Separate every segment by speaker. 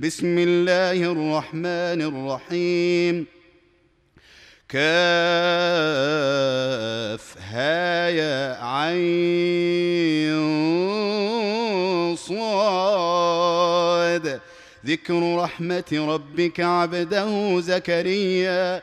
Speaker 1: بسم الله الرحمن الرحيم. كاف هايا عين صاد. ذكر رحمة ربك عبده زكريا.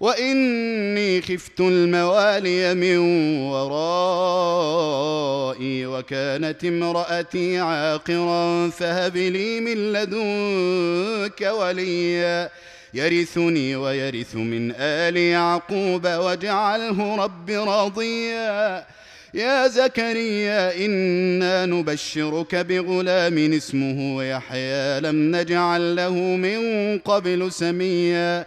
Speaker 1: وإني خفت الموالي من ورائي وكانت امرأتي عاقرا فهب لي من لدنك وليا. يرثني ويرث من آل يعقوب واجعله رب راضيا يا زكريا إنا نبشرك بغلام اسمه يحيى. لم نجعل له من قبل سميا.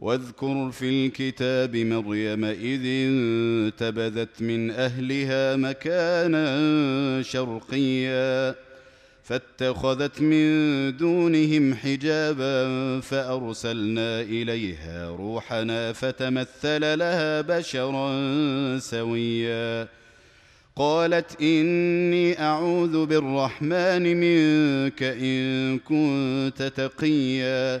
Speaker 1: واذكر في الكتاب مريم إذ انتبذت من أهلها مكانا شرقيا فاتخذت من دونهم حجابا فأرسلنا إليها روحنا فتمثل لها بشرا سويا. قالت إني أعوذ بالرحمن منك إن كنت تقيا.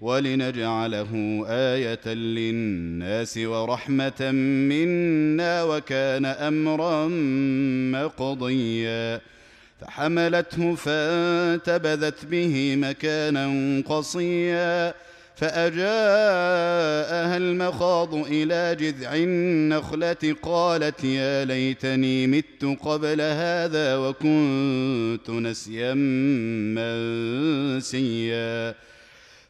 Speaker 1: ولنجعله آية للناس ورحمة منا وكان أمرا مقضيا. فحملته فانتبذت به مكانا قصيا. فأجاءها المخاض إلى جذع النخلة قالت يا ليتني مت قبل هذا وكنت نسيا منسيا.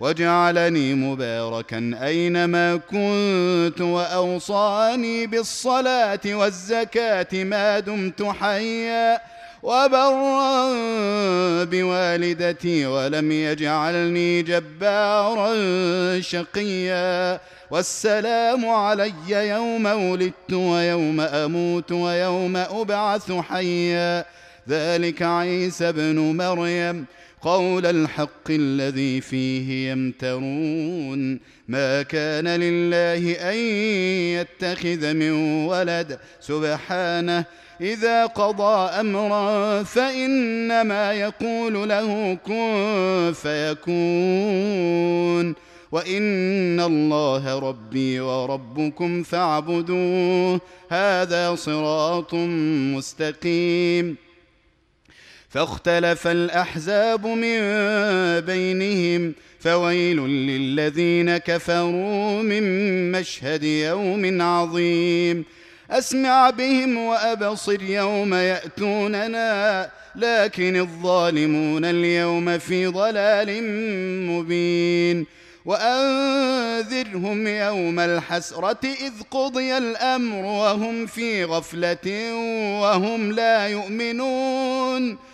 Speaker 1: وجعلني مباركا أينما كنت وأوصاني بالصلاة والزكاة ما دمت حيا وبرا بوالدتي ولم يجعلني جبارا شقيا والسلام علي يوم ولدت ويوم أموت ويوم أبعث حيا ذلك عيسى ابن مريم قول الحق الذي فيه يمترون. ما كان لله أن يتخذ من ولد. سبحانه إذا قضى أمرا فإنما يقول له كن فيكون. وإن الله ربي وربكم فاعبدوه. هذا صراط مستقيم. فاختلف الأحزاب من بينهم فويل للذين كفروا من مشهد يوم عظيم. أسمع بهم وأبصر يوم يأتوننا لكن الظالمون اليوم في ضلال مبين. وأنذرهم يوم الحسرة إذ قضي الأمر وهم في غفلة وهم لا يؤمنون.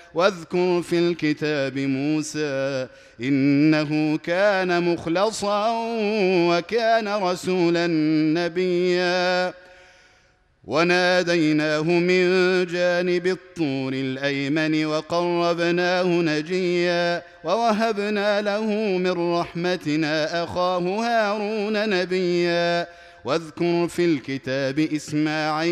Speaker 1: واذكر في الكتاب موسى إنه كان مخلصا وكان رسولا نبيا. وناديناه من جانب الطور الأيمن وقربناه نجيا. ووهبنا له من رحمتنا أخاه هارون نبيا. واذكر في الكتاب إسماعيل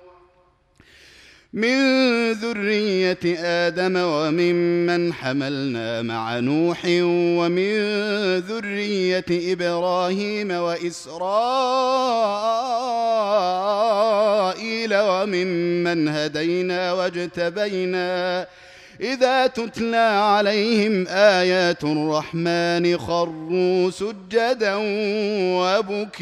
Speaker 1: من ذرية آدم وممن حملنا مع نوح ومن ذرية إبراهيم وإسرائيل وممن هدينا واجتبينا. إذا تتلى عليهم آيات الرحمن خروا سجدا وبكيا.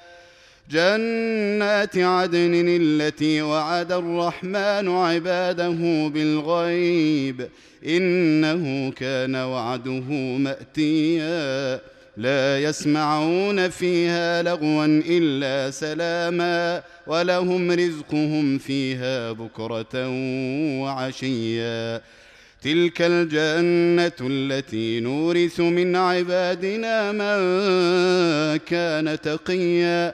Speaker 1: جنات عدن التي وعد الرحمن عباده بالغيب إنه كان وعده مأتيا. لا يسمعون فيها لغوا إلا سلاما ولهم رزقهم فيها بكرة وعشيا. تلك الجنة التي نورث من عبادنا من كان تقيا.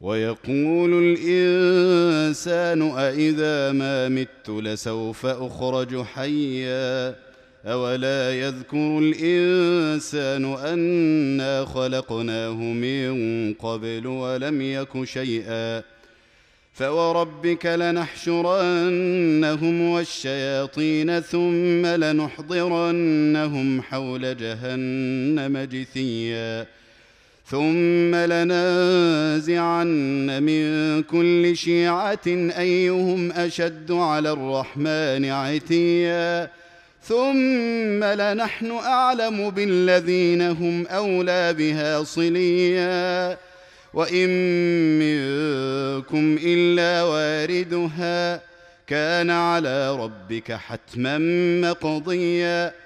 Speaker 1: ويقول الإنسان أإذا ما مت لسوف أخرج حيا أولا يذكر الإنسان أنا خلقناه من قبل ولم يك شيئا فوربك لنحشرنهم والشياطين ثم لنحضرنهم حول جهنم جثيا ثم لننزعن من كل شيعة أيهم أشد على الرحمن عتيا. ثم لنحن أعلم بالذين هم أولى بها صليا. وإن منكم إلا واردها كان على ربك حتما مقضيا.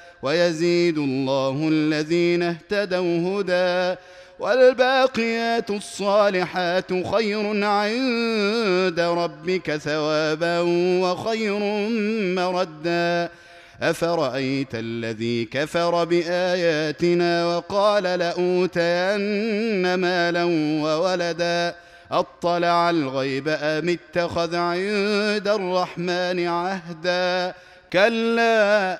Speaker 1: ويزيد الله الذين اهتدوا هدى والباقيات الصالحات خير عند ربك ثوابا وخير مردا. أفرأيت الذي كفر بآياتنا وقال لأوتين مالا وولدا؟ أطلع الغيب أم اتخذ عند الرحمن عهدا؟ كلا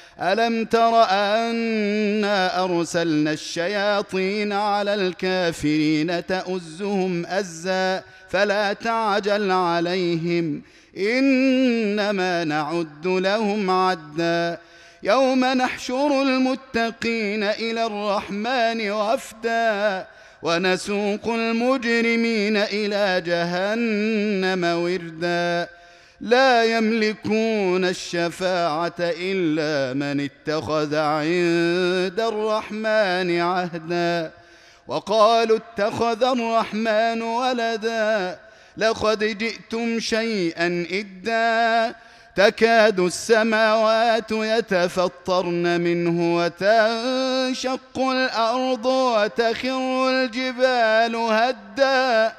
Speaker 1: ألم تر أنا أرسلنا الشياطين على الكافرين تؤزهم أزا فلا تعجل عليهم إنما نعد لهم عدا يوم نحشر المتقين إلى الرحمن وفدا ونسوق المجرمين إلى جهنم وردا لا يملكون الشفاعة إلا من اتخذ عند الرحمن عهدا. وقالوا اتخذ الرحمن ولدا لقد جئتم شيئا إدا. تكاد السماوات يتفطرن منه وتنشق الأرض وتخر الجبال هدا.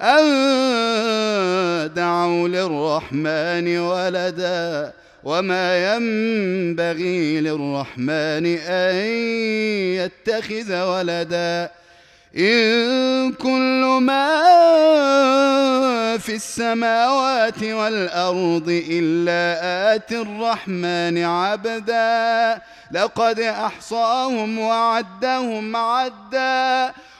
Speaker 1: أن دعوا للرحمن ولدا وما ينبغي للرحمن أن يتخذ ولدا إن كل ما في السماوات والأرض إلا آتي الرحمن عبدا لقد أحصاهم وعدهم عدا